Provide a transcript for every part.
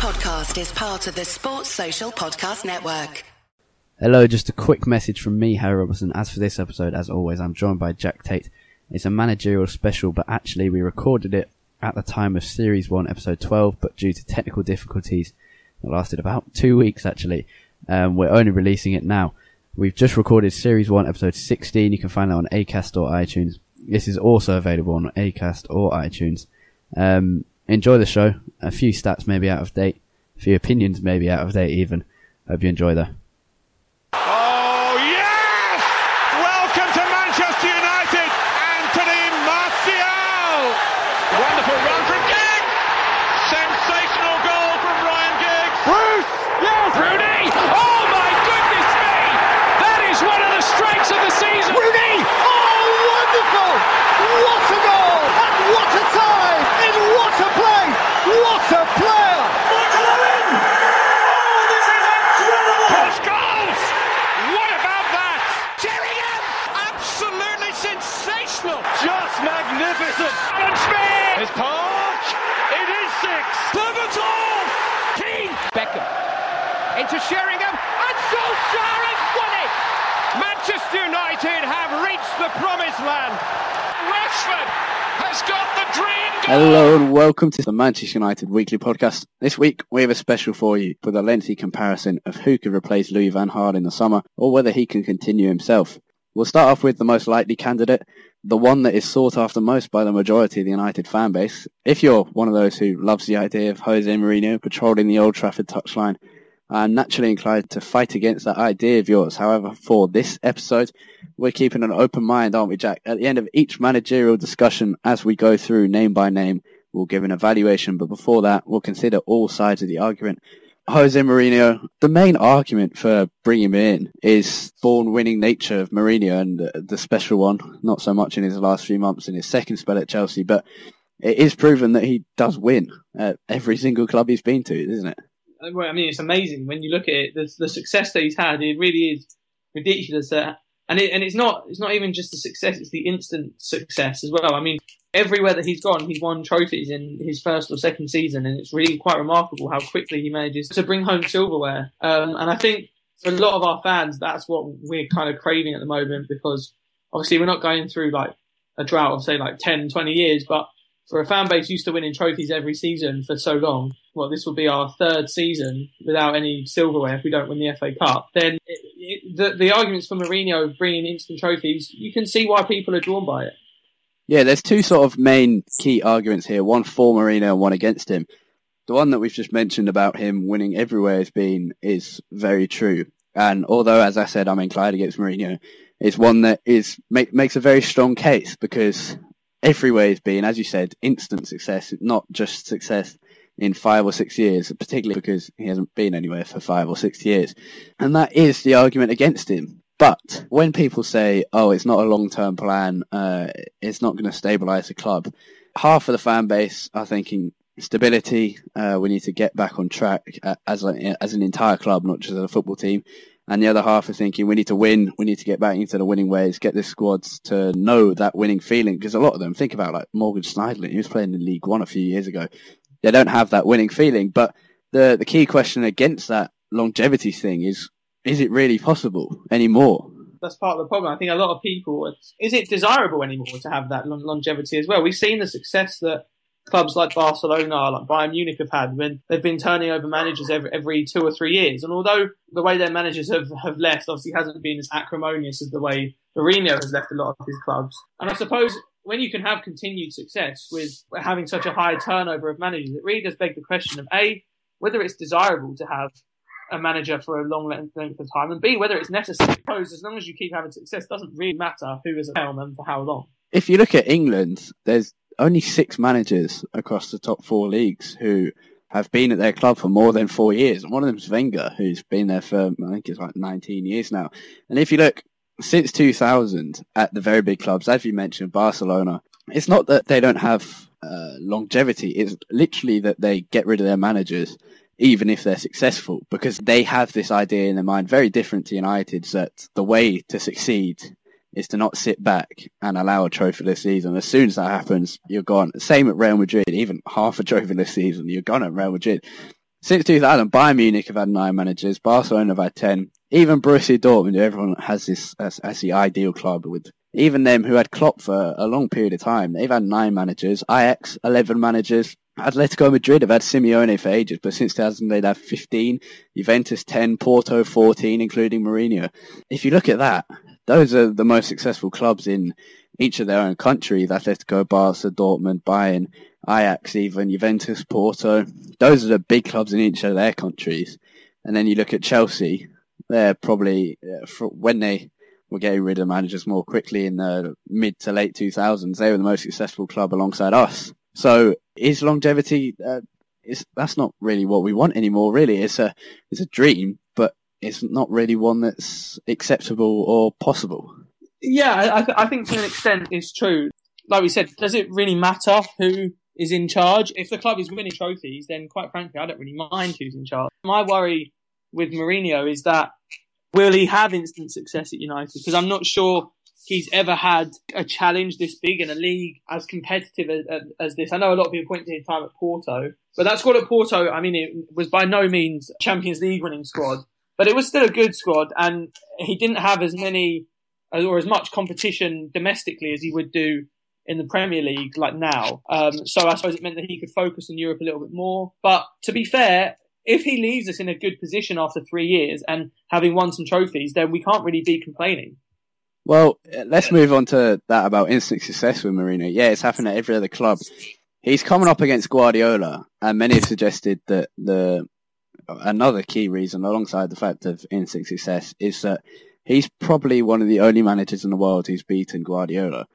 podcast is part of the Sports Social Podcast Network. Hello, just a quick message from me, Harry Robertson. As for this episode, as always, I'm joined by Jack Tate. It's a managerial special, but actually we recorded it at the time of Series 1, Episode 12, but due to technical difficulties that lasted about two weeks actually, um, we're only releasing it now. We've just recorded Series 1, Episode 16. You can find that on Acast or iTunes. This is also available on Acast or iTunes. Um, enjoy the show. A few stats may be out of date. A few opinions may be out of date even. Hope you enjoy that. Oh, yes! Welcome to Manchester United, Anthony Martial! Wonderful run from Giggs! Sensational goal from Ryan Giggs! Bruce! Yes! Rooney! Oh, my goodness me! That is one of the strikes of the season! Rooney! Oh, wonderful! What a goal! And what a time! In what a play! What a player! Cross goals! What about that? Sheringham! Absolutely sensational! Just magnificent! And Smith! His punch! It is six! Pivotal! Keane! Beckham into Sheringham and Solskjaer has won it! Manchester United have reached the promised land! Rashford has got the dream goal! Hello and welcome to the Manchester United Weekly Podcast. This week we have a special for you with a lengthy comparison of who could replace Louis van Gaal in the summer or whether he can continue himself. We'll start off with the most likely candidate, the one that is sought after most by the majority of the United fan base. If you're one of those who loves the idea of Jose Mourinho patrolling the Old Trafford touchline, I'm naturally inclined to fight against that idea of yours. However, for this episode, we're keeping an open mind, aren't we, Jack? At the end of each managerial discussion, as we go through name by name, we'll give an evaluation. But before that, we'll consider all sides of the argument. Jose Mourinho, the main argument for bringing him in is born winning nature of Mourinho and the, the special one, not so much in his last few months in his second spell at Chelsea, but it is proven that he does win at every single club he's been to, isn't it? I mean, it's amazing when you look at it. The, the success that he's had, it really is ridiculous. Uh, and it, and it's not it's not even just the success; it's the instant success as well. I mean, everywhere that he's gone, he's won trophies in his first or second season, and it's really quite remarkable how quickly he manages to bring home silverware. Um, and I think for a lot of our fans, that's what we're kind of craving at the moment because obviously we're not going through like a drought of say like 10, 20 years, but for a fan base used to winning trophies every season for so long, well, this will be our third season without any silverware if we don't win the FA Cup. Then it, it, the the arguments for Mourinho bringing instant trophies, you can see why people are drawn by it. Yeah, there's two sort of main key arguments here, one for Mourinho and one against him. The one that we've just mentioned about him winning everywhere has been is very true. And although, as I said, I'm inclined against Mourinho, it's one that is make, makes a very strong case because everywhere he's been, as you said, instant success, not just success in five or six years, particularly because he hasn't been anywhere for five or six years. And that is the argument against him. But when people say, oh, it's not a long-term plan, uh, it's not going to stabilise the club, half of the fan base are thinking stability, uh, we need to get back on track uh, as, a, as an entire club, not just as a football team. And the other half are thinking we need to win, we need to get back into the winning ways, get the squads to know that winning feeling. Because a lot of them, think about like Morgan Schneiderlin, he was playing in League One a few years ago. They don't have that winning feeling. But the, the key question against that longevity thing is, is it really possible anymore? That's part of the problem. I think a lot of people, is it desirable anymore to have that longevity as well? We've seen the success that clubs like Barcelona, like Bayern Munich have had when they've been turning over managers every, every two or three years. And although the way their managers have, have left obviously hasn't been as acrimonious as the way Mourinho has left a lot of his clubs. And I suppose when you can have continued success with having such a high turnover of managers, it really does beg the question of A, whether it's desirable to have a manager for a long length, of time, and B, whether it's necessary. Because as long as you keep having success, doesn't really matter who is at helm and for how long. If you look at England, there's only six managers across the top four leagues who have been at their club for more than four years. And one of them is Wenger, who's been there for, I think it's like 19 years now. And if you look, since 2000 at the very big clubs, as you mentioned, Barcelona, it's not that they don't have uh, longevity. It's literally that they get rid of their managers, even if they're successful, because they have this idea in their mind, very different to United's, that the way to succeed is to not sit back and allow a trophy this season. As soon as that happens, you're gone. Same at Real Madrid, even half a trophy this season, you're gone at Real Madrid. Since 2000, Bayern Munich have had nine managers, Barcelona have had ten, even Borussia Dortmund, everyone has this as, as the ideal club with even them who had Klopp for a long period of time, they've had nine managers. Ajax, 11 managers. Atletico Madrid have had Simeone for ages, but since 2000 they'd have 15. Juventus 10, Porto 14, including Mourinho. If you look at that, those are the most successful clubs in each of their own countries. Atletico, Barca, Dortmund, Bayern, Ajax even, Juventus, Porto. Those are the big clubs in each of their countries. And then you look at Chelsea, they're probably, uh, when they were getting rid of managers more quickly in the mid to late 2000s. They were the most successful club alongside us. So is longevity, uh, is, that's not really what we want anymore, really. It's a, it's a dream, it's not really one that's acceptable or possible. Yeah, I, th- I think to an extent it's true. Like we said, does it really matter who is in charge? If the club is winning trophies, then quite frankly, I don't really mind who's in charge. My worry with Mourinho is that Will he have instant success at United? Because I'm not sure he's ever had a challenge this big in a league as competitive as, as, this. I know a lot of people point to his time at Porto, but that squad at Porto, I mean, it was by no means Champions League winning squad, but it was still a good squad, and he didn't have as many or as much competition domestically as he would do in the Premier League like now. Um, so I suppose it meant that he could focus on Europe a little bit more. But to be fair, if he leaves us in a good position after three years and having won some trophies, then we can't really be complaining. Well, let's move on to that about instant success with Mourinho. Yeah, it's happened at every other club. He's coming up against Guardiola, and many have suggested that the another key reason, alongside the fact of instant success, is that he's probably one of the only managers in the world who's beaten Guardiola.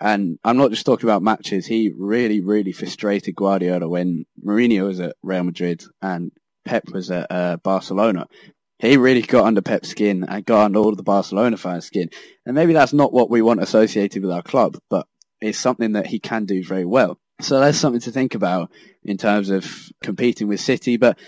And I'm not just talking about matches. He really, really frustrated Guardiola when Mourinho was at Real Madrid and Pep was at uh, Barcelona. He really got under Pep's skin and got under all of the Barcelona fans' skin. And maybe that's not what we want associated with our club, but it's something that he can do very well. So that's something to think about in terms of competing with City. But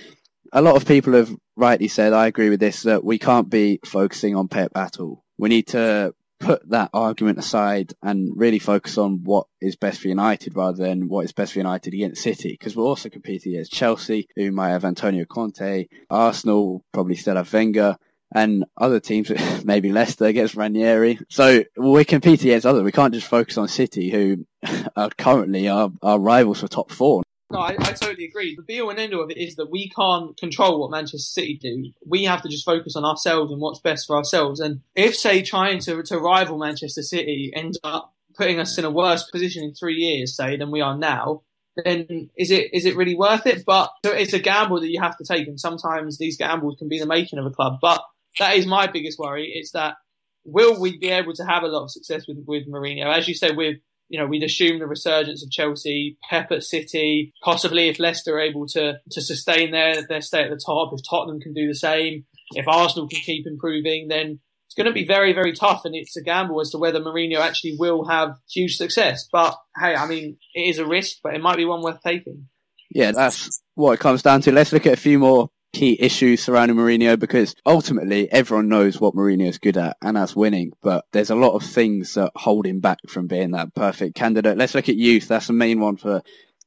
a lot of people have rightly said, I agree with this, that we can't be focusing on Pep at all. We need to put that argument aside and really focus on what is best for United rather than what is best for United against City. Because we're also competing against Chelsea, who might have Antonio Conte, Arsenal probably still have Wenger, and other teams, maybe Leicester against Ranieri. So we're competing against others. We can't just focus on City, who are currently our, our rivals for top four. No, I, I, totally agree. The be all and end all of it is that we can't control what Manchester City do. We have to just focus on ourselves and what's best for ourselves. And if, say, trying to, to rival Manchester City ends up putting us in a worse position in three years, say, than we are now, then is it is it really worth it? But it's a gamble that you have to take, and sometimes these gambles can be the making of a club. But that is my biggest worry. It's that will we be able to have a lot of success with with Mourinho? As you said, with you know, we'd assume the resurgence of Chelsea, Pep at City, possibly if Leicester are able to, to sustain their, their stay at the top, if Tottenham can do the same, if Arsenal can keep improving, then it's going to be very, very tough. And it's a gamble as to whether Mourinho actually will have huge success. But hey, I mean, it is a risk, but it might be one worth taking. Yeah, that's what it comes down to. Let's look at a few more key issues surrounding Mourinho because ultimately everyone knows what Mourinho is good at and that's winning, but there's a lot of things that hold him back from being that perfect candidate. Let's look at youth. That's the main one for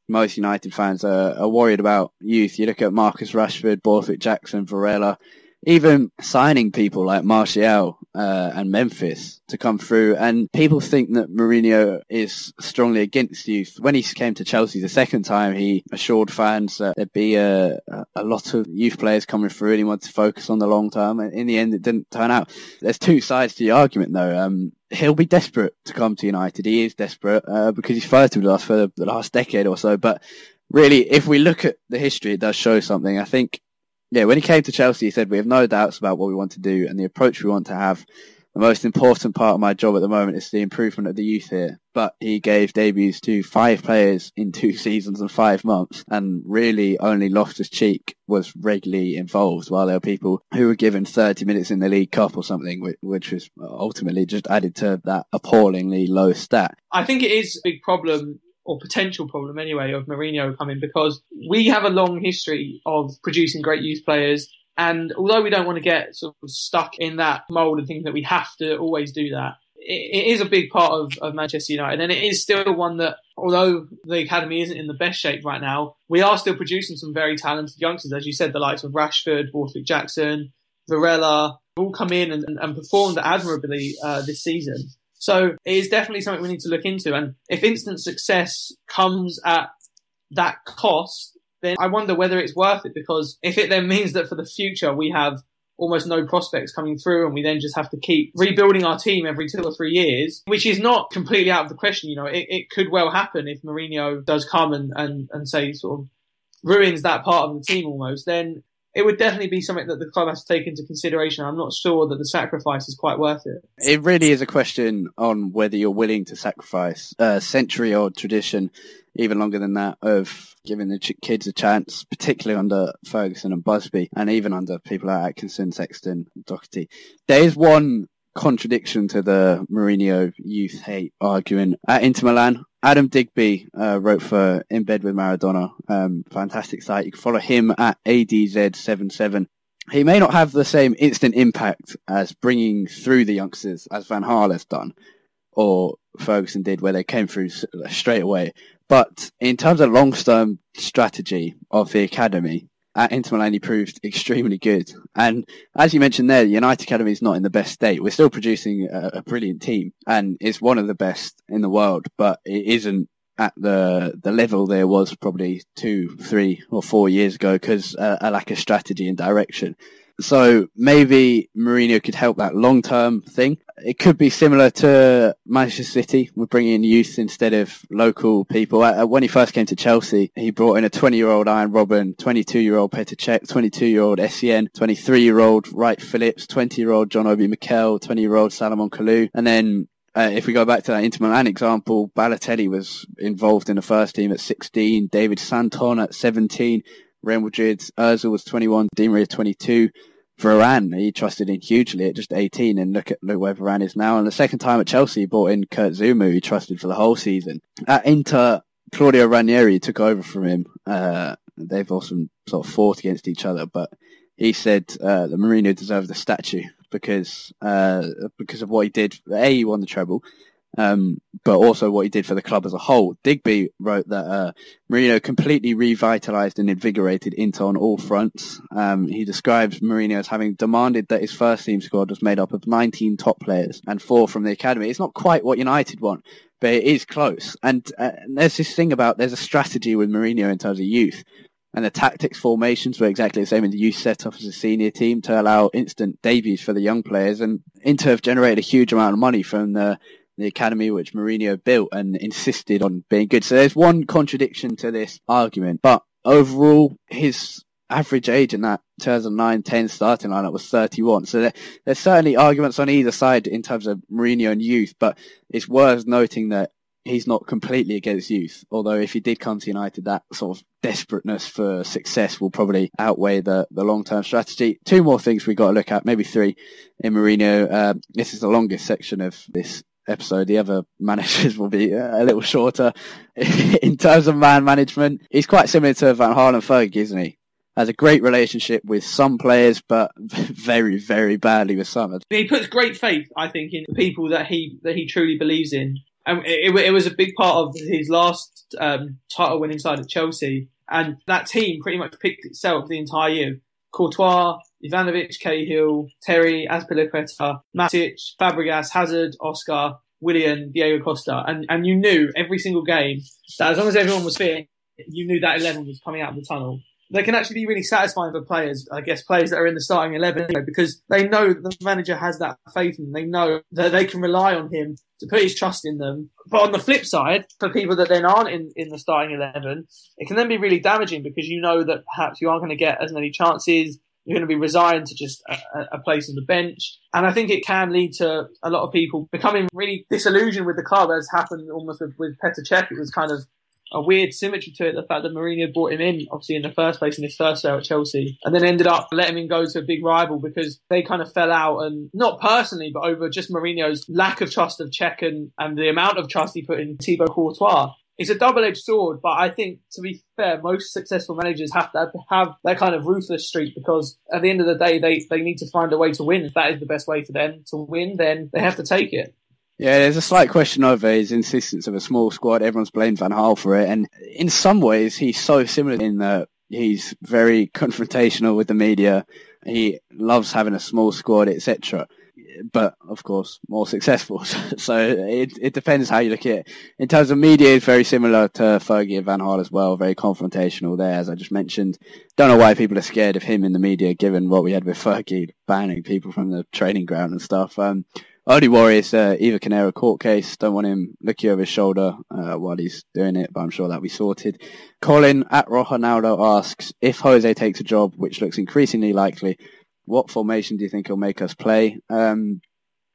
most United fans are, are worried about youth. You look at Marcus Rashford, Borthwick Jackson, Varela, even signing people like Martial uh, and Memphis to come through. And people think that Mourinho is strongly against youth. When he came to Chelsea the second time, he assured fans that there'd be a, a lot of youth players coming through and he wanted to focus on the long term. And in the end, it didn't turn out. There's two sides to the argument, though. Um, he'll be desperate to come to United. He is desperate uh, because he's flirted with us for the last decade or so. But really, if we look at the history, it does show something. I think yeah, when he came to Chelsea, he said, we have no doubts about what we want to do and the approach we want to have. The most important part of my job at the moment is the improvement of the youth here. But he gave debuts to five players in two seasons and five months and really only Loftus Cheek was regularly involved while there were people who were given 30 minutes in the League Cup or something, which, which was ultimately just added to that appallingly low stat. I think it is a big problem or potential problem anyway of Mourinho coming because we have a long history of producing great youth players. And although we don't want to get sort of stuck in that mold and think that we have to always do that, it is a big part of, of Manchester United, and it is still one that, although the academy isn't in the best shape right now, we are still producing some very talented youngsters. As you said, the likes of Rashford, Borthwick Jackson, Varela, all come in and, and, and performed admirably uh, this season. So it is definitely something we need to look into. And if instant success comes at that cost, then I wonder whether it's worth it because if it then means that for the future we have almost no prospects coming through and we then just have to keep rebuilding our team every two or three years, which is not completely out of the question. You know, it, it could well happen if Mourinho does come and, and, and say sort of ruins that part of the team almost, then it would definitely be something that the club has to take into consideration. I'm not sure that the sacrifice is quite worth it. It really is a question on whether you're willing to sacrifice a century old tradition, even longer than that, of giving the kids a chance, particularly under Ferguson and Busby, and even under people like Atkinson, Sexton, Doherty. There is one contradiction to the Mourinho youth hate argument at Inter Milan. Adam Digby uh, wrote for In Bed with Maradona, um, fantastic site. You can follow him at ADZ77. He may not have the same instant impact as bringing through the youngsters as Van has done, or Ferguson did, where they came through straight away. But in terms of long-term strategy of the academy, at Inter Milan, he proved extremely good. And as you mentioned there, the United Academy is not in the best state. We're still producing a, a brilliant team and it's one of the best in the world, but it isn't at the the level there was probably two, three, or four years ago because uh, a lack of strategy and direction. So maybe Mourinho could help that long term thing. It could be similar to Manchester City. We're bringing in youth instead of local people. When he first came to Chelsea, he brought in a 20 year old Arjen Robben, 22 year old Petr Cech, 22 year old Essien, 23 year old Wright Phillips, 20 year old John Obi Mikel, 20 year old Salomon Kalou. And then uh, if we go back to that Inter Milan example, Balotelli was involved in the first team at 16, David Santon at 17, Real Madrid's Ozil was 21, Di Maria 22. Varane, he trusted in hugely at just 18, and look at look where Varane is now. And the second time at Chelsea, he brought in Kurt Zouma, he trusted for the whole season. At Inter, Claudio Ranieri took over from him. Uh, they've also sort of fought against each other, but he said uh, that Mourinho deserved the statue because uh, because of what he did. A, he won the treble, um, but also what he did for the club as a whole. Digby wrote that uh, Mourinho completely revitalised and invigorated Inter on all fronts. Um, he describes Mourinho as having demanded that his first team squad was made up of 19 top players and four from the academy. It's not quite what United want, but it is close. And, uh, and there's this thing about there's a strategy with Mourinho in terms of youth. And the tactics formations were exactly the same in the youth setup as a senior team to allow instant debuts for the young players. And Inter have generated a huge amount of money from the the academy which Mourinho built and insisted on being good. So there's one contradiction to this argument, but overall his average age in that 2009-10 starting lineup was 31. So there, there's certainly arguments on either side in terms of Mourinho and youth, but it's worth noting that he's not completely against youth. Although if he did come to United, that sort of desperateness for success will probably outweigh the, the long-term strategy. Two more things we've got to look at, maybe three in Mourinho. Uh, this is the longest section of this episode. The other managers will be a little shorter. in terms of man management, he's quite similar to Van Fergie, isn't he? Has a great relationship with some players, but very, very badly with some. He puts great faith, I think, in the people that he that he truly believes in, and it, it was a big part of his last um, title-winning side at Chelsea. And that team pretty much picked itself the entire year. Courtois, Ivanovic, Cahill, Terry, Azpilicueta, Matic, Fabregas, Hazard, Oscar, Willian, Diego Costa, and, and you knew every single game that as long as everyone was fit, you knew that 11 was coming out of the tunnel. They can actually be really satisfying for players, I guess, players that are in the starting 11 because they know the manager has that faith in them. they know that they can rely on him to put his trust in them. But on the flip side, for people that then aren't in, in the starting 11, it can then be really damaging because you know that perhaps you aren't going to get as many chances you're going to be resigned to just a, a, place on the bench. And I think it can lead to a lot of people becoming really disillusioned with the club, as happened almost with, with Petr Cech. It was kind of a weird symmetry to it, the fact that Mourinho brought him in, obviously, in the first place in his first spell at Chelsea, and then ended up letting him go to a big rival because they kind of fell out, and not personally, but over just Mourinho's lack of trust of Cech and, and the amount of trust he put in Thibaut Courtois it's a double-edged sword, but I think to be fair, most successful managers have to have that kind of ruthless streak because at the end of the day, they, they need to find a way to win. If that is the best way for them to win, then they have to take it. Yeah, there's a slight question over his insistence of a small squad. Everyone's blamed Van Gaal for it, and in some ways, he's so similar in that he's very confrontational with the media. He loves having a small squad, etc. But of course, more successful. so it it depends how you look at it. In terms of media, it's very similar to Fergie and Van Gaal as well. Very confrontational there, as I just mentioned. Don't know why people are scared of him in the media, given what we had with Fergie banning people from the training ground and stuff. Um, only worry is uh, Eva Carneiro court case. Don't want him looking over his shoulder uh, while he's doing it, but I'm sure that'll be sorted. Colin at Rojanaldo asks, if Jose takes a job, which looks increasingly likely, what formation do you think he'll make us play? Um,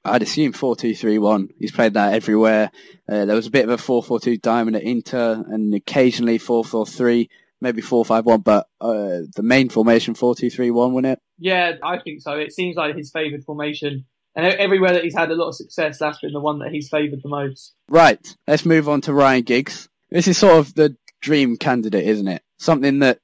I'd assume 4-2-3-1. He's played that everywhere. Uh, there was a bit of a 4-4-2 diamond at Inter and occasionally 4-4-3, maybe 4-5-1, but uh, the main formation 4-2-3-1, wasn't it? Yeah, I think so. It seems like his favoured formation. And everywhere that he's had a lot of success, that's been the one that he's favoured the most. Right. Let's move on to Ryan Giggs. This is sort of the dream candidate, isn't it? Something that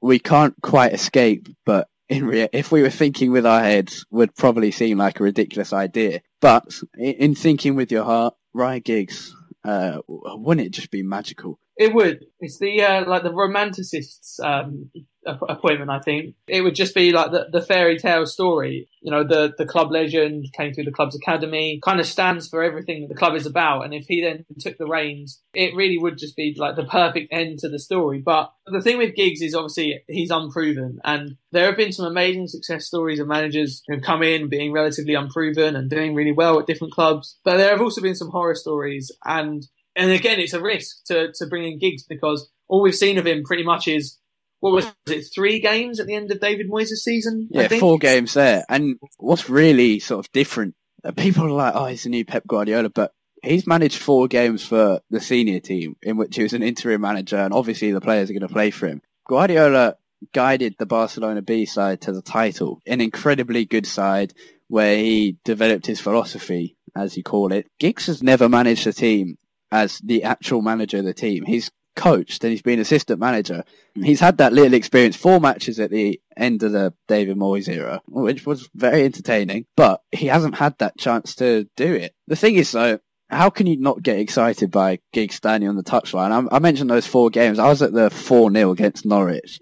we can't quite escape, but in rea- if we were thinking with our heads, would probably seem like a ridiculous idea. But in thinking with your heart, Ryan Giggs, uh, wouldn't it just be magical? It would. It's the uh, like the romanticists um, appointment. I think it would just be like the, the fairy tale story. You know, the the club legend came through the club's academy, kind of stands for everything that the club is about. And if he then took the reins, it really would just be like the perfect end to the story. But the thing with Giggs is obviously he's unproven, and there have been some amazing success stories of managers who've come in being relatively unproven and doing really well at different clubs. But there have also been some horror stories and and again, it's a risk to, to bring in Giggs because all we've seen of him pretty much is what was it, three games at the end of David Moyes' season? Yeah, four games there. And what's really sort of different, people are like, oh, he's a new Pep Guardiola, but he's managed four games for the senior team in which he was an interim manager, and obviously the players are going to play for him. Guardiola guided the Barcelona B side to the title, an incredibly good side where he developed his philosophy, as you call it. Giggs has never managed a team as the actual manager of the team. He's coached and he's been assistant manager. He's had that little experience, four matches at the end of the David Moyes era, which was very entertaining, but he hasn't had that chance to do it. The thing is though, how can you not get excited by Giggs standing on the touchline? I, I mentioned those four games. I was at the 4-0 against Norwich,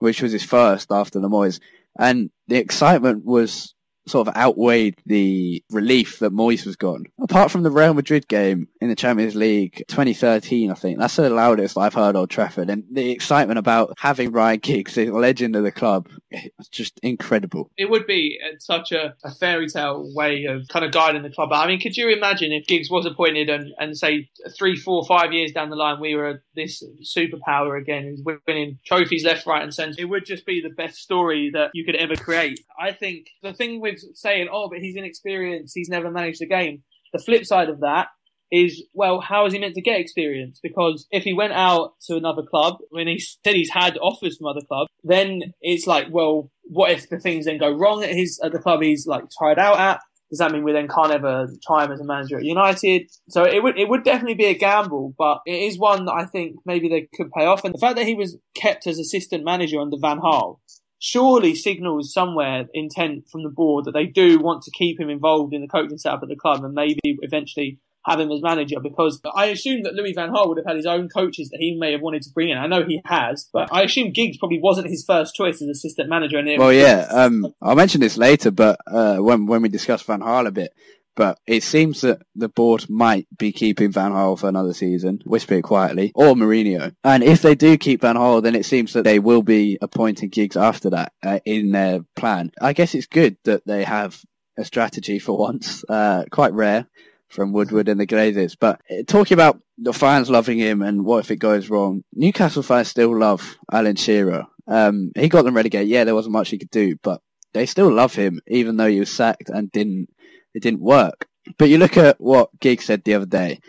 which was his first after the Moyes, and the excitement was sort of outweighed the relief that Moyes was gone. Apart from the Real Madrid game in the Champions League 2013, I think that's the loudest I've heard Old Trafford, and the excitement about having Ryan Giggs, the legend of the club, it's just incredible. It would be uh, such a, a, fairy tale way of kind of guiding the club. I mean, could you imagine if Giggs was appointed and, and say three, four, five years down the line we were this superpower again, who's winning trophies left, right, and centre? It would just be the best story that you could ever create. I think the thing with saying, oh, but he's inexperienced, he's never managed a game. The flip side of that is, well, how is he meant to get experience? Because if he went out to another club, when he said he's had offers from other clubs, then it's like, well, what if the things then go wrong at his, at the club he's like tried out at? Does that mean we then can't ever try him as a manager at United? So it would, it would definitely be a gamble, but it is one that I think maybe they could pay off. And the fact that he was kept as assistant manager under Van Gaal surely signals somewhere intent from the board that they do want to keep him involved in the coaching setup at the club and maybe eventually have him as manager because I assume that Louis Van Gaal would have had his own coaches that he may have wanted to bring in. I know he has, but I assume Giggs probably wasn't his first choice as assistant manager. And well, yeah, um, I'll mention this later, but uh, when when we discuss Van Gaal a bit, but it seems that the board might be keeping Van Gaal for another season, whisper it quietly, or Mourinho. And if they do keep Van Gaal, then it seems that they will be appointing Giggs after that uh, in their plan. I guess it's good that they have a strategy for once, uh, quite rare from Woodward and the Glazers. But uh, talking about the fans loving him and what if it goes wrong, Newcastle fans still love Alan Shearer. Um, he got them relegated. Yeah, there wasn't much he could do, but they still love him, even though he was sacked and didn't it didn't work. But you look at what Giggs said the other day.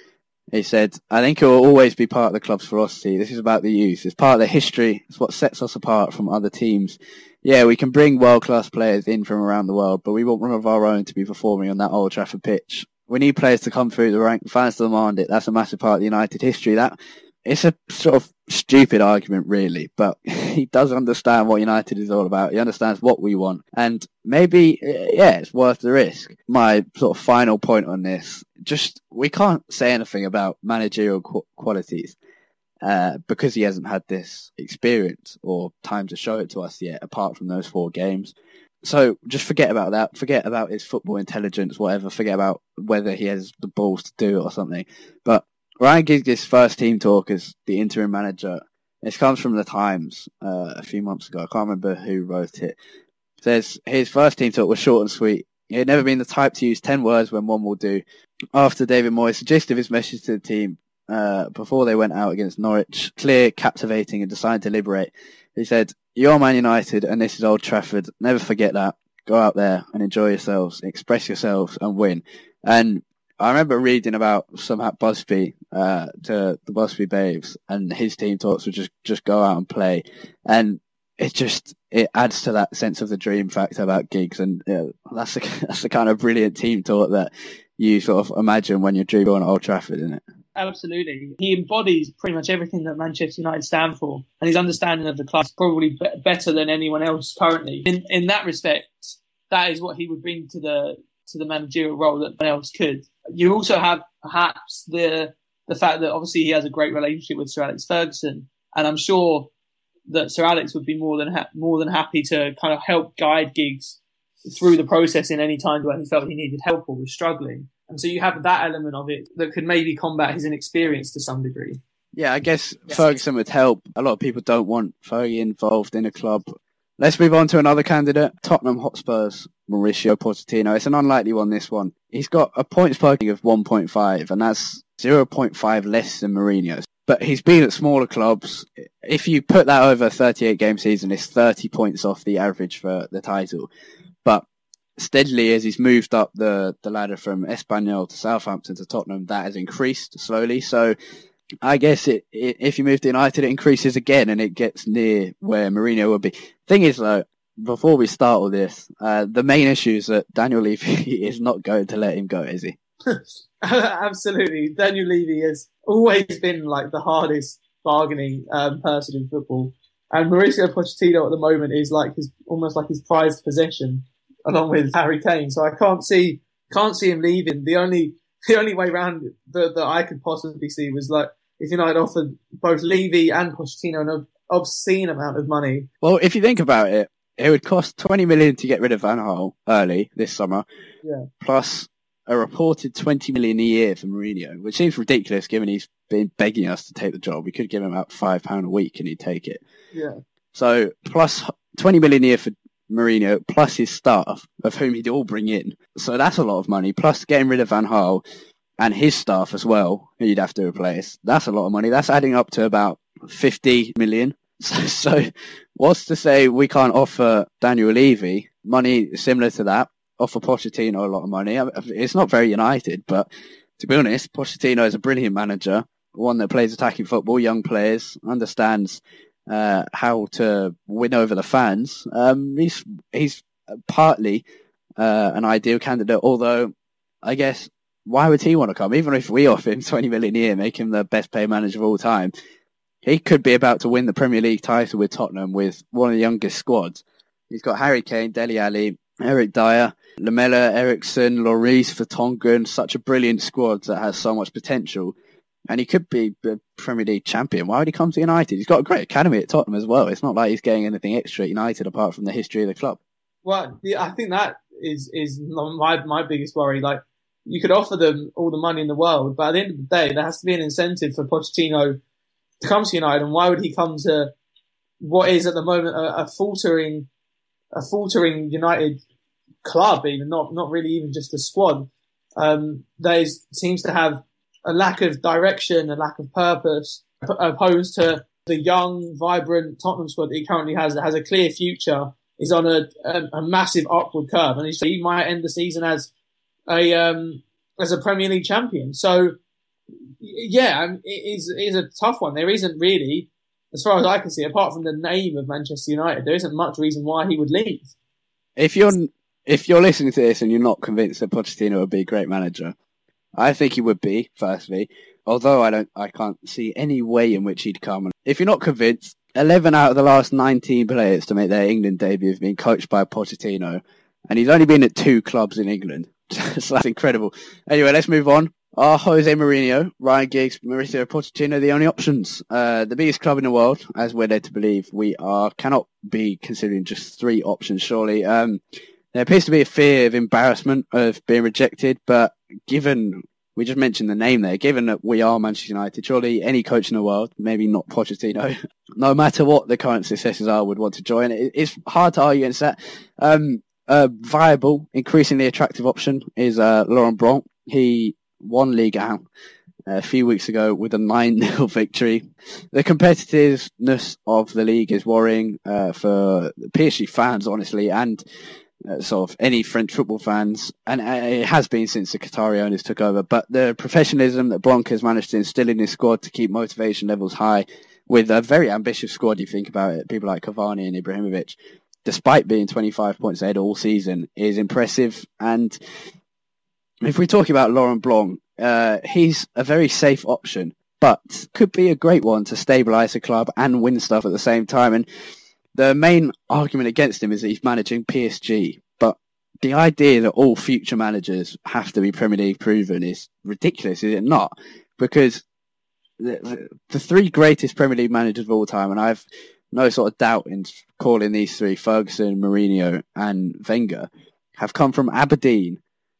He said, I think it will always be part of the club's philosophy. This is about the youth. It's part of the history. It's what sets us apart from other teams. Yeah, we can bring world-class players in from around the world, but we want one of our own to be performing on that Old Trafford pitch. We need players to come through the rank. Fans demand it. That's a massive part of the United history. That it's a sort of stupid argument, really, but he does understand what United is all about. He understands what we want, and maybe, yeah, it's worth the risk. My sort of final point on this: just we can't say anything about managerial qu- qualities. Uh, because he hasn't had this experience or time to show it to us yet, apart from those four games. So just forget about that. Forget about his football intelligence, whatever. Forget about whether he has the balls to do it or something. But Ryan Giggs' first team talk as the interim manager. This comes from the Times uh, a few months ago. I can't remember who wrote it. it. Says his first team talk was short and sweet. He had never been the type to use ten words when one will do. After David Moyes, the gist of his message to the team uh, before they went out against Norwich, clear, captivating, and decided to liberate. He said, "You're Man United, and this is Old Trafford. Never forget that. Go out there and enjoy yourselves, express yourselves, and win." And I remember reading about somehow Busby uh, to the Busby Babes, and his team talks would just just go out and play, and it just it adds to that sense of the dream factor about Giggs, and you know, that's the that's the kind of brilliant team talk that you sort of imagine when you're dreaming on Old Trafford, isn't it? Absolutely, he embodies pretty much everything that Manchester United stand for, and his understanding of the club is probably be- better than anyone else currently. In in that respect, that is what he would bring to the to the managerial role that no else could. You also have perhaps the the fact that obviously he has a great relationship with Sir Alex Ferguson, and I'm sure that Sir Alex would be more than ha- more than happy to kind of help guide Giggs through the process in any times where he felt he needed help or was struggling. And so you have that element of it that could maybe combat his inexperience to some degree. Yeah, I guess Ferguson would help. A lot of people don't want Fergie involved in a club Let's move on to another candidate, Tottenham Hotspurs, Mauricio Pochettino. It's an unlikely one, this one. He's got a points per game of 1.5, and that's 0.5 less than Mourinho's. But he's been at smaller clubs. If you put that over a 38 game season, it's 30 points off the average for the title. But steadily, as he's moved up the, the ladder from Espanyol to Southampton to Tottenham, that has increased slowly. So I guess it, it, if you move to United, it increases again and it gets near where Mourinho would be. Thing is, though, before we start all this, uh, the main issue is that Daniel Levy is not going to let him go, is he? Absolutely. Daniel Levy has always been like the hardest bargaining um, person in football. And Mauricio Pochettino at the moment is like his, almost like his prized possession along with Harry Kane. So I can't see, can't see him leaving. The only, the only way around that, that I could possibly see was like if United offered both Levy and Pochettino an obscene amount of money. Well, if you think about it, it would cost 20 million to get rid of Van Gaal early this summer, yeah. plus a reported 20 million a year for Mourinho, which seems ridiculous given he's been begging us to take the job. We could give him about five pound a week and he'd take it. Yeah. So plus 20 million a year for Mourinho, plus his staff, of whom he'd all bring in. So that's a lot of money, plus getting rid of Van Gaal and his staff as well, who you'd have to replace. That's a lot of money. That's adding up to about 50 million. So, so what's to say we can't offer Daniel Levy money similar to that, offer Pochettino a lot of money? It's not very United, but to be honest, Pochettino is a brilliant manager, one that plays attacking football, young players, understands uh, how to win over the fans. Um, he's he's partly uh, an ideal candidate, although I guess why would he want to come? Even if we offer him 20 million a year, make him the best paid manager of all time, he could be about to win the Premier League title with Tottenham with one of the youngest squads. He's got Harry Kane, Dele Alli, Eric Dier, Lamela, Eriksen, Lloris, Vertonghen, such a brilliant squad that has so much potential. And he could be the Premier League champion. Why would he come to United? He's got a great academy at Tottenham as well. It's not like he's getting anything extra at United apart from the history of the club. Well, I think that is is my my biggest worry. Like you could offer them all the money in the world, but at the end of the day, there has to be an incentive for Pochettino to come to United. And why would he come to what is at the moment a, a faltering, a faltering United club, even not not really even just a squad? Um, there seems to have a lack of direction, a lack of purpose, opposed to the young, vibrant Tottenham squad that he currently has that has a clear future, is on a, a, a massive upward curve, and he might end the season as a um, as a Premier League champion. So yeah, um, it is it is a tough one. There isn't really, as far as I can see, apart from the name of Manchester United, there isn't much reason why he would leave. If you're if you're listening to this and you're not convinced that Pochettino would be a great manager, I think he would be. Firstly, although I don't, I can't see any way in which he'd come. If you're not convinced, 11 out of the last 19 players to make their England debut have been coached by Pochettino, and he's only been at two clubs in England. So that's incredible. Anyway, let's move on. Are Jose Mourinho, Ryan Giggs, Mauricio Pochettino the only options? Uh, the biggest club in the world, as we're led to believe, we are cannot be considering just three options. Surely, um, there appears to be a fear of embarrassment of being rejected, but given we just mentioned the name there, given that we are Manchester United, surely any coach in the world, maybe not Pochettino, no matter what the current successes are, would want to join. it's hard to argue against that. Um, a viable, increasingly attractive option is uh, Laurent Blanc. He won League out a few weeks ago with a 9-0 victory. The competitiveness of the league is worrying uh, for PSG fans, honestly, and uh, sort of any French football fans, and uh, it has been since the Qatari owners took over. But the professionalism that Blanc has managed to instill in his squad to keep motivation levels high, with a very ambitious squad, you think about it, people like Cavani and Ibrahimovic, despite being 25 points ahead all season, is impressive. And if we're talking about Laurent Blanc, uh, he's a very safe option, but could be a great one to stabilise the club and win stuff at the same time. And the main argument against him is that he's managing PSG, but the idea that all future managers have to be Premier League proven is ridiculous, is it not? Because the, the three greatest Premier League managers of all time, and I've no sort of doubt in calling these three, Ferguson, Mourinho, and Wenger, have come from Aberdeen,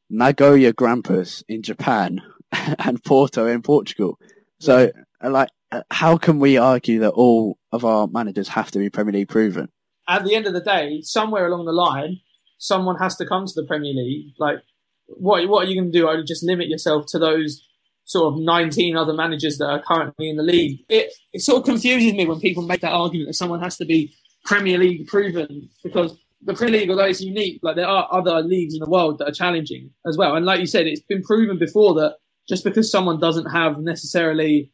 Nagoya Grampus in Japan, and Porto in Portugal. So, like, uh, how can we argue that all of our managers have to be Premier League proven? At the end of the day, somewhere along the line, someone has to come to the Premier League. Like, what what are you going to do? Only just limit yourself to those sort of 19 other managers that are currently in the league. It it sort of confuses me when people make that argument that someone has to be Premier League proven because the Premier League, although it's unique, like there are other leagues in the world that are challenging as well. And like you said, it's been proven before that just because someone doesn't have necessarily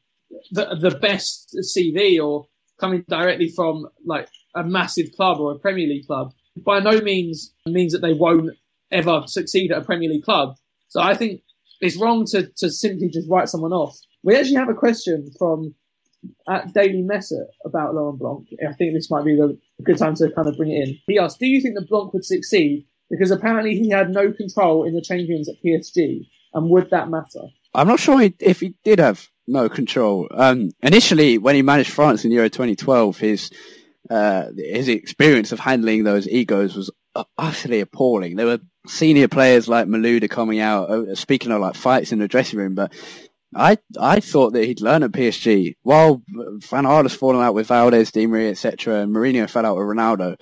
the, the best CV or coming directly from like a massive club or a Premier League club by no means means that they won't ever succeed at a Premier League club. So I think it's wrong to, to simply just write someone off. We actually have a question from at Daily Messer about Laurent Blanc. I think this might be the good time to kind of bring it in. He asked, "Do you think that Blanc would succeed? Because apparently he had no control in the change rooms at PSG, and would that matter?" I'm not sure if he did have no control. Um, initially, when he managed France in Euro 2012, his uh, his experience of handling those egos was utterly appalling. There were senior players like Malouda coming out, uh, speaking of like fights in the dressing room, but I I thought that he'd learn at PSG. While Van Gaal's fallen out with Valdés, Di Maria, etc., and Mourinho fell out with Ronaldo,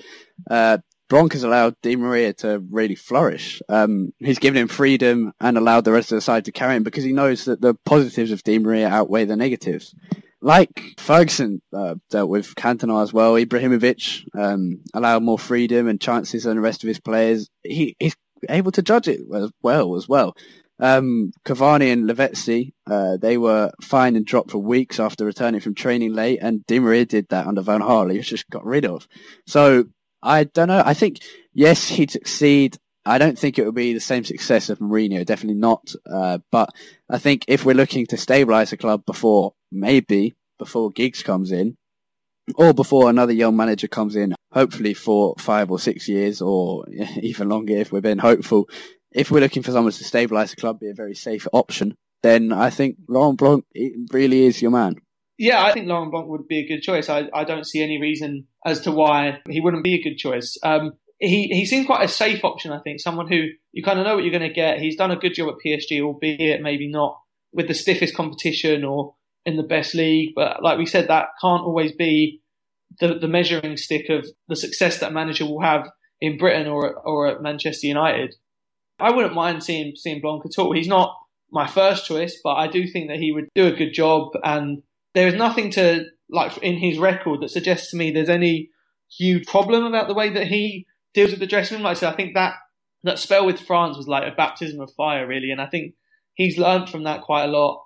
uh, Blanc has allowed Di Maria to really flourish. Um, he's given him freedom and allowed the rest of the side to carry him because he knows that the positives of Di Maria outweigh the negatives. Like Ferguson uh, dealt with Cantona as well, Ibrahimovic um, allowed more freedom and chances than the rest of his players. He, he's able to judge it as well as well. Um, Cavani and Lavezzi, uh, they were fined and dropped for weeks after returning from training late, and Di Maria did that under Van Gaal. He was just got rid of. So I don't know. I think yes, he'd succeed. I don't think it would be the same success of Mourinho. Definitely not. Uh, but I think if we're looking to stabilise a club before maybe before Giggs comes in, or before another young manager comes in, hopefully for five or six years, or even longer if we're being hopeful. If we're looking for someone to stabilise a club, be a very safe option, then I think Laurent Blanc really is your man. Yeah, I think Laurent Blanc would be a good choice. I, I don't see any reason as to why he wouldn't be a good choice. Um, he, he seems quite a safe option, I think. Someone who you kind of know what you're going to get. He's done a good job at PSG, albeit maybe not with the stiffest competition or in the best league. But like we said, that can't always be the, the measuring stick of the success that manager will have in Britain or, or at Manchester United. I wouldn't mind seeing, seeing Blanc at all. He's not my first choice, but I do think that he would do a good job and there is nothing to like in his record that suggests to me there's any huge problem about the way that he deals with the dressing room. Like I said, I think that that spell with France was like a baptism of fire, really, and I think he's learned from that quite a lot.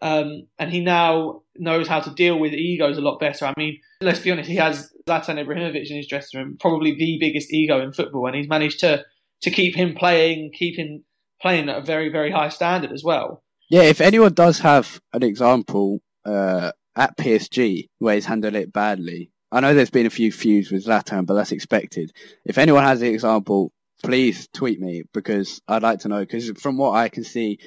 Um, and he now knows how to deal with egos a lot better. I mean, let's be honest, he has Zlatan Ibrahimovic in his dressing room, probably the biggest ego in football, and he's managed to to keep him playing, keep him playing at a very very high standard as well. Yeah, if anyone does have an example uh, at PSG where he's handled it badly, I know there's been a few feuds with Zlatan, but that's expected. If anyone has the example, please tweet me because I'd like to know. Because from what I can see,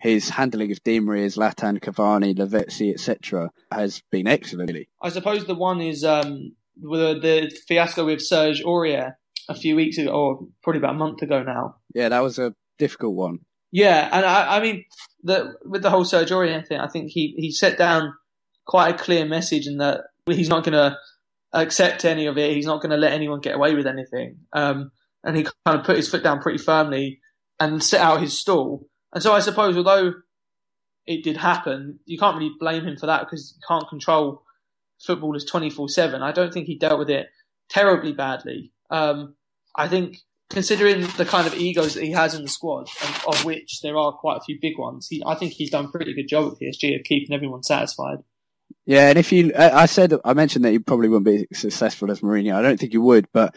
his handling of Di Maria, Zlatan, Cavani, Lavezzi, etc., has been excellent. Really, I suppose the one is um, the, the fiasco with Serge Aurier a few weeks ago, or probably about a month ago now. Yeah, that was a difficult one. Yeah, and I, I mean, the, with the whole Serge Aurier thing, I think he, he set down quite a clear message in that he's not going to accept any of it. He's not going to let anyone get away with anything. Um, and he kind of put his foot down pretty firmly and set out his stall. And so I suppose, although it did happen, you can't really blame him for that because you can't control footballers 24 7. I don't think he dealt with it terribly badly. Um, I think considering the kind of egos that he has in the squad, of which there are quite a few big ones, he, I think he's done a pretty good job at PSG of keeping everyone satisfied. Yeah, and if you, I said, I mentioned that he probably wouldn't be successful as Mourinho. I don't think he would, but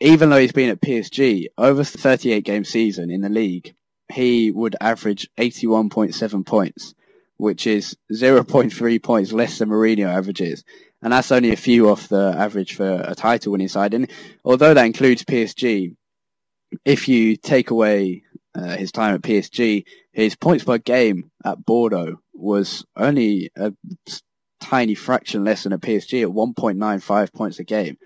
even though he's been at PSG over 38 game season in the league, he would average 81.7 points, which is 0.3 points less than Mourinho averages. And that's only a few off the average for a title winning side. And although that includes PSG, if you take away uh, his time at PSG, his points per game at Bordeaux was only a tiny fraction less than at PSG at 1.95 points a game,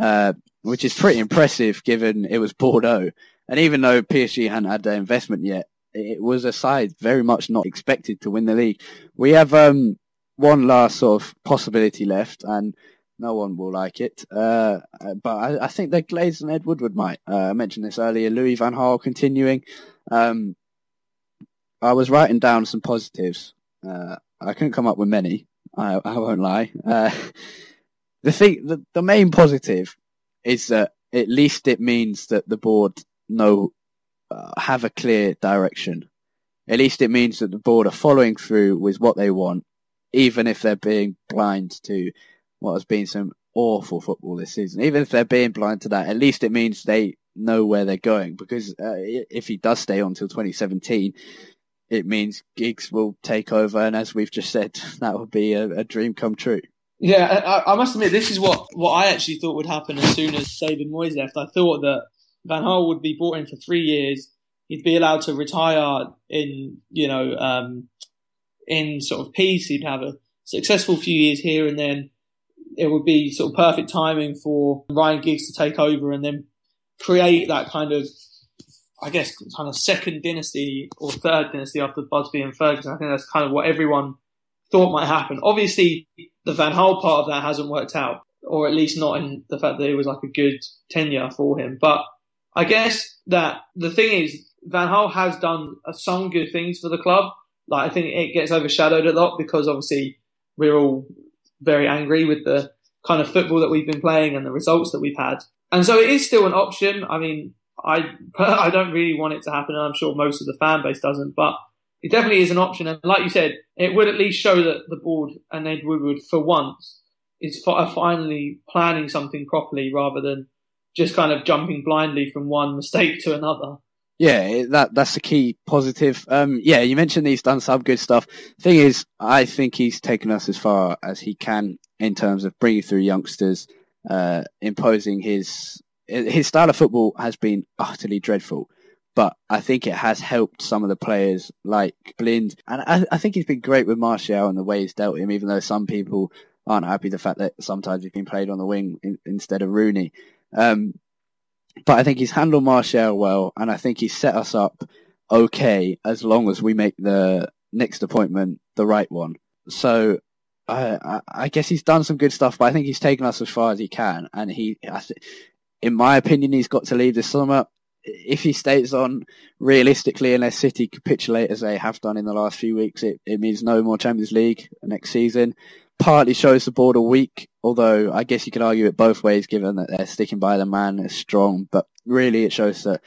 uh, which is pretty impressive given it was Bordeaux. And even though PSG hadn't had their investment yet, it was a side very much not expected to win the league. We have um, one last sort of possibility left, and no one will like it. Uh, but I, I, think that Glaze and Ed Woodward might. Uh, I mentioned this earlier. Louis Van Gaal continuing. Um, I was writing down some positives. Uh, I couldn't come up with many. I, I won't lie. Uh, the thing, the, the main positive is that at least it means that the board know uh, have a clear direction. At least it means that the board are following through with what they want, even if they're being blind to what has been some awful football this season. Even if they're being blind to that, at least it means they know where they're going. Because uh, if he does stay on until 2017, it means Giggs will take over, and as we've just said, that would be a, a dream come true. Yeah, I, I, must admit, this is what, what I actually thought would happen as soon as David Moyes left. I thought that Van Gaal would be brought in for three years. He'd be allowed to retire in, you know, um, in sort of peace. He'd have a successful few years here, and then it would be sort of perfect timing for Ryan Giggs to take over and then create that kind of, I guess, kind of second dynasty or third dynasty after Busby and Ferguson. I think that's kind of what everyone thought might happen. Obviously, the Van Gaal part of that hasn't worked out, or at least not in the fact that it was like a good tenure for him. But I guess that the thing is, Van Gaal has done some good things for the club. Like I think it gets overshadowed a lot because obviously we're all very angry with the kind of football that we've been playing and the results that we've had. And so it is still an option. I mean, I I don't really want it to happen, and I'm sure most of the fan base doesn't, but it definitely is an option. And like you said, it would at least show that the board and Ed Woodward, for once, is finally planning something properly rather than just kind of jumping blindly from one mistake to another. Yeah, that that's the key positive. Um, yeah, you mentioned he's done some good stuff. Thing is, I think he's taken us as far as he can in terms of bringing through youngsters, uh, imposing his his style of football has been utterly dreadful. But I think it has helped some of the players like Blind, and I, I think he's been great with Martial and the way he's dealt him. Even though some people aren't happy the fact that sometimes he's been played on the wing in, instead of Rooney. Um, but I think he's handled Martial well, and I think he's set us up okay as long as we make the next appointment the right one. So I, I, guess he's done some good stuff, but I think he's taken us as far as he can, and he, in my opinion, he's got to leave this summer. If he stays on, realistically, unless City capitulate as they have done in the last few weeks, it, it means no more Champions League next season partly shows the board a weak, although I guess you could argue it both ways given that they're sticking by the man is strong, but really it shows that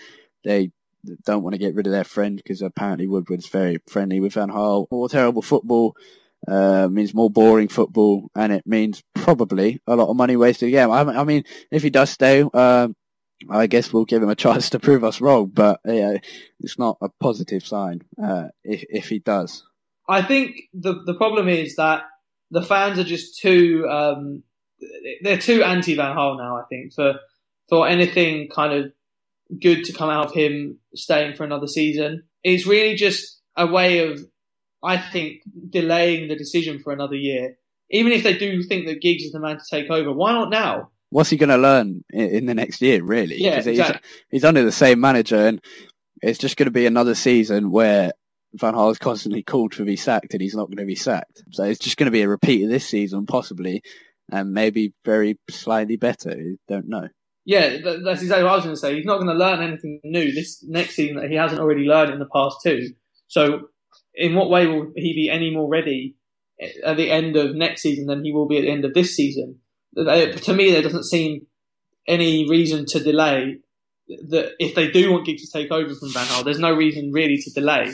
they don't want to get rid of their friend because apparently Woodward's very friendly with Van Gaal. More terrible football uh, means more boring football, and it means probably a lot of money wasted Yeah, I, I mean, if he does stay, uh, I guess we'll give him a chance to prove us wrong, but yeah, it's not a positive sign uh, if if he does. I think the the problem is that the fans are just too um, they're too anti Van Gaal now. I think for for anything kind of good to come out of him staying for another season, it's really just a way of I think delaying the decision for another year. Even if they do think that Giggs is the man to take over, why not now? What's he going to learn in, in, the next year, really? Yeah, exactly. he's, he's under the same manager, and it's just going to be another season where Van Gaal is constantly called for to be sacked, and he's not going to be sacked. So it's just going to be a repeat of this season, possibly, and maybe very slightly better. Don't know. Yeah, that's exactly what I was going to say. He's not going to learn anything new this next season that he hasn't already learned in the past two. So, in what way will he be any more ready eh, at the end of next season than he will be at the end of this season? Eh, to me, there doesn't seem any reason to delay. That if they do want Giggs to take over from Van Gaal, there's no reason really to delay.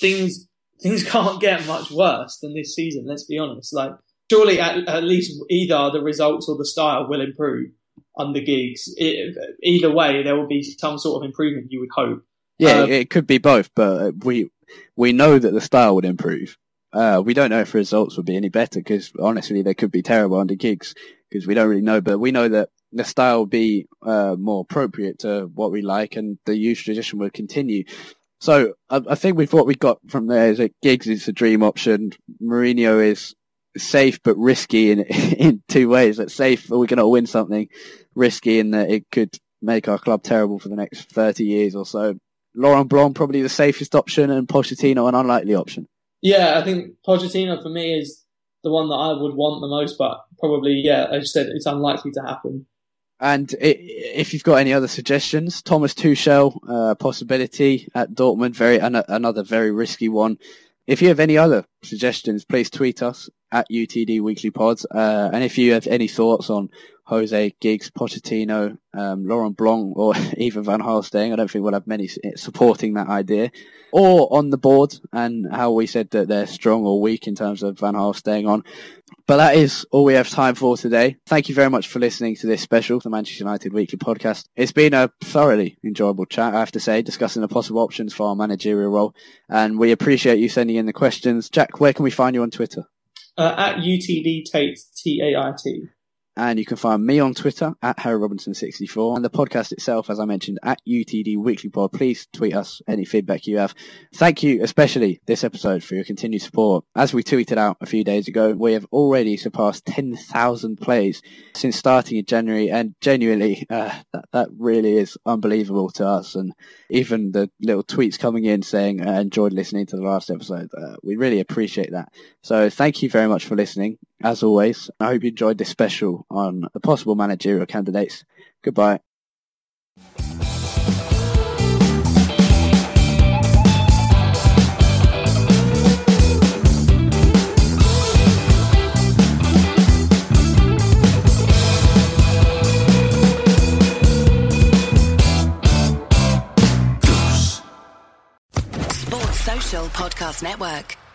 Things things can't get much worse than this season. Let's be honest. Like surely at, at least either the results or the style will improve under Giggs. It, either way, there will be some sort of improvement. You would hope. Yeah, um, it could be both, but we we know that the style would improve. Uh, we don't know if results would be any better because honestly, they could be terrible under Giggs because we don't really know. But we know that the style would be uh, more appropriate to what we like, and the youth tradition would continue. So I, I think with what we got from there is that Giggs is a dream option. Mourinho is safe but risky in in two ways. That safe, we're going to win something. Risky in that it could make our club terrible for the next thirty years or so. Laurent Blanc probably the safest option, and Pochettino an unlikely option. Yeah, I think Pochettino for me is the one that I would want the most, but probably yeah, as you said, it's unlikely to happen. And it, if you've got any other suggestions, Thomas Tuchel, uh, possibility at Dortmund, very an, another very risky one. If you have any other suggestions, please tweet us at UTD Weekly Pods. Uh, and if you have any thoughts on Jose Giggs, Pochettino, um, Laurent Blanc, or even Van Gaal staying, I don't think we'll have many supporting that idea. Or on the board and how we said that they're strong or weak in terms of Van Gaal staying on. But that is all we have time for today. Thank you very much for listening to this special, the Manchester United Weekly Podcast. It's been a thoroughly enjoyable chat, I have to say, discussing the possible options for our managerial role. And we appreciate you sending in the questions. Jack, where can we find you on Twitter? Uh, at UTD Tait, T-A-I-T. And you can find me on Twitter at Harry Robinson64 and the podcast itself, as I mentioned, at UTD Weekly Pod. Please tweet us any feedback you have. Thank you, especially this episode, for your continued support. As we tweeted out a few days ago, we have already surpassed 10,000 plays since starting in January, and genuinely, uh, that, that really is unbelievable to us. And even the little tweets coming in saying, uh, enjoyed listening to the last episode, uh, we really appreciate that. So thank you very much for listening as always. I hope you enjoyed this special on the possible managerial candidates. Goodbye. Podcast Network.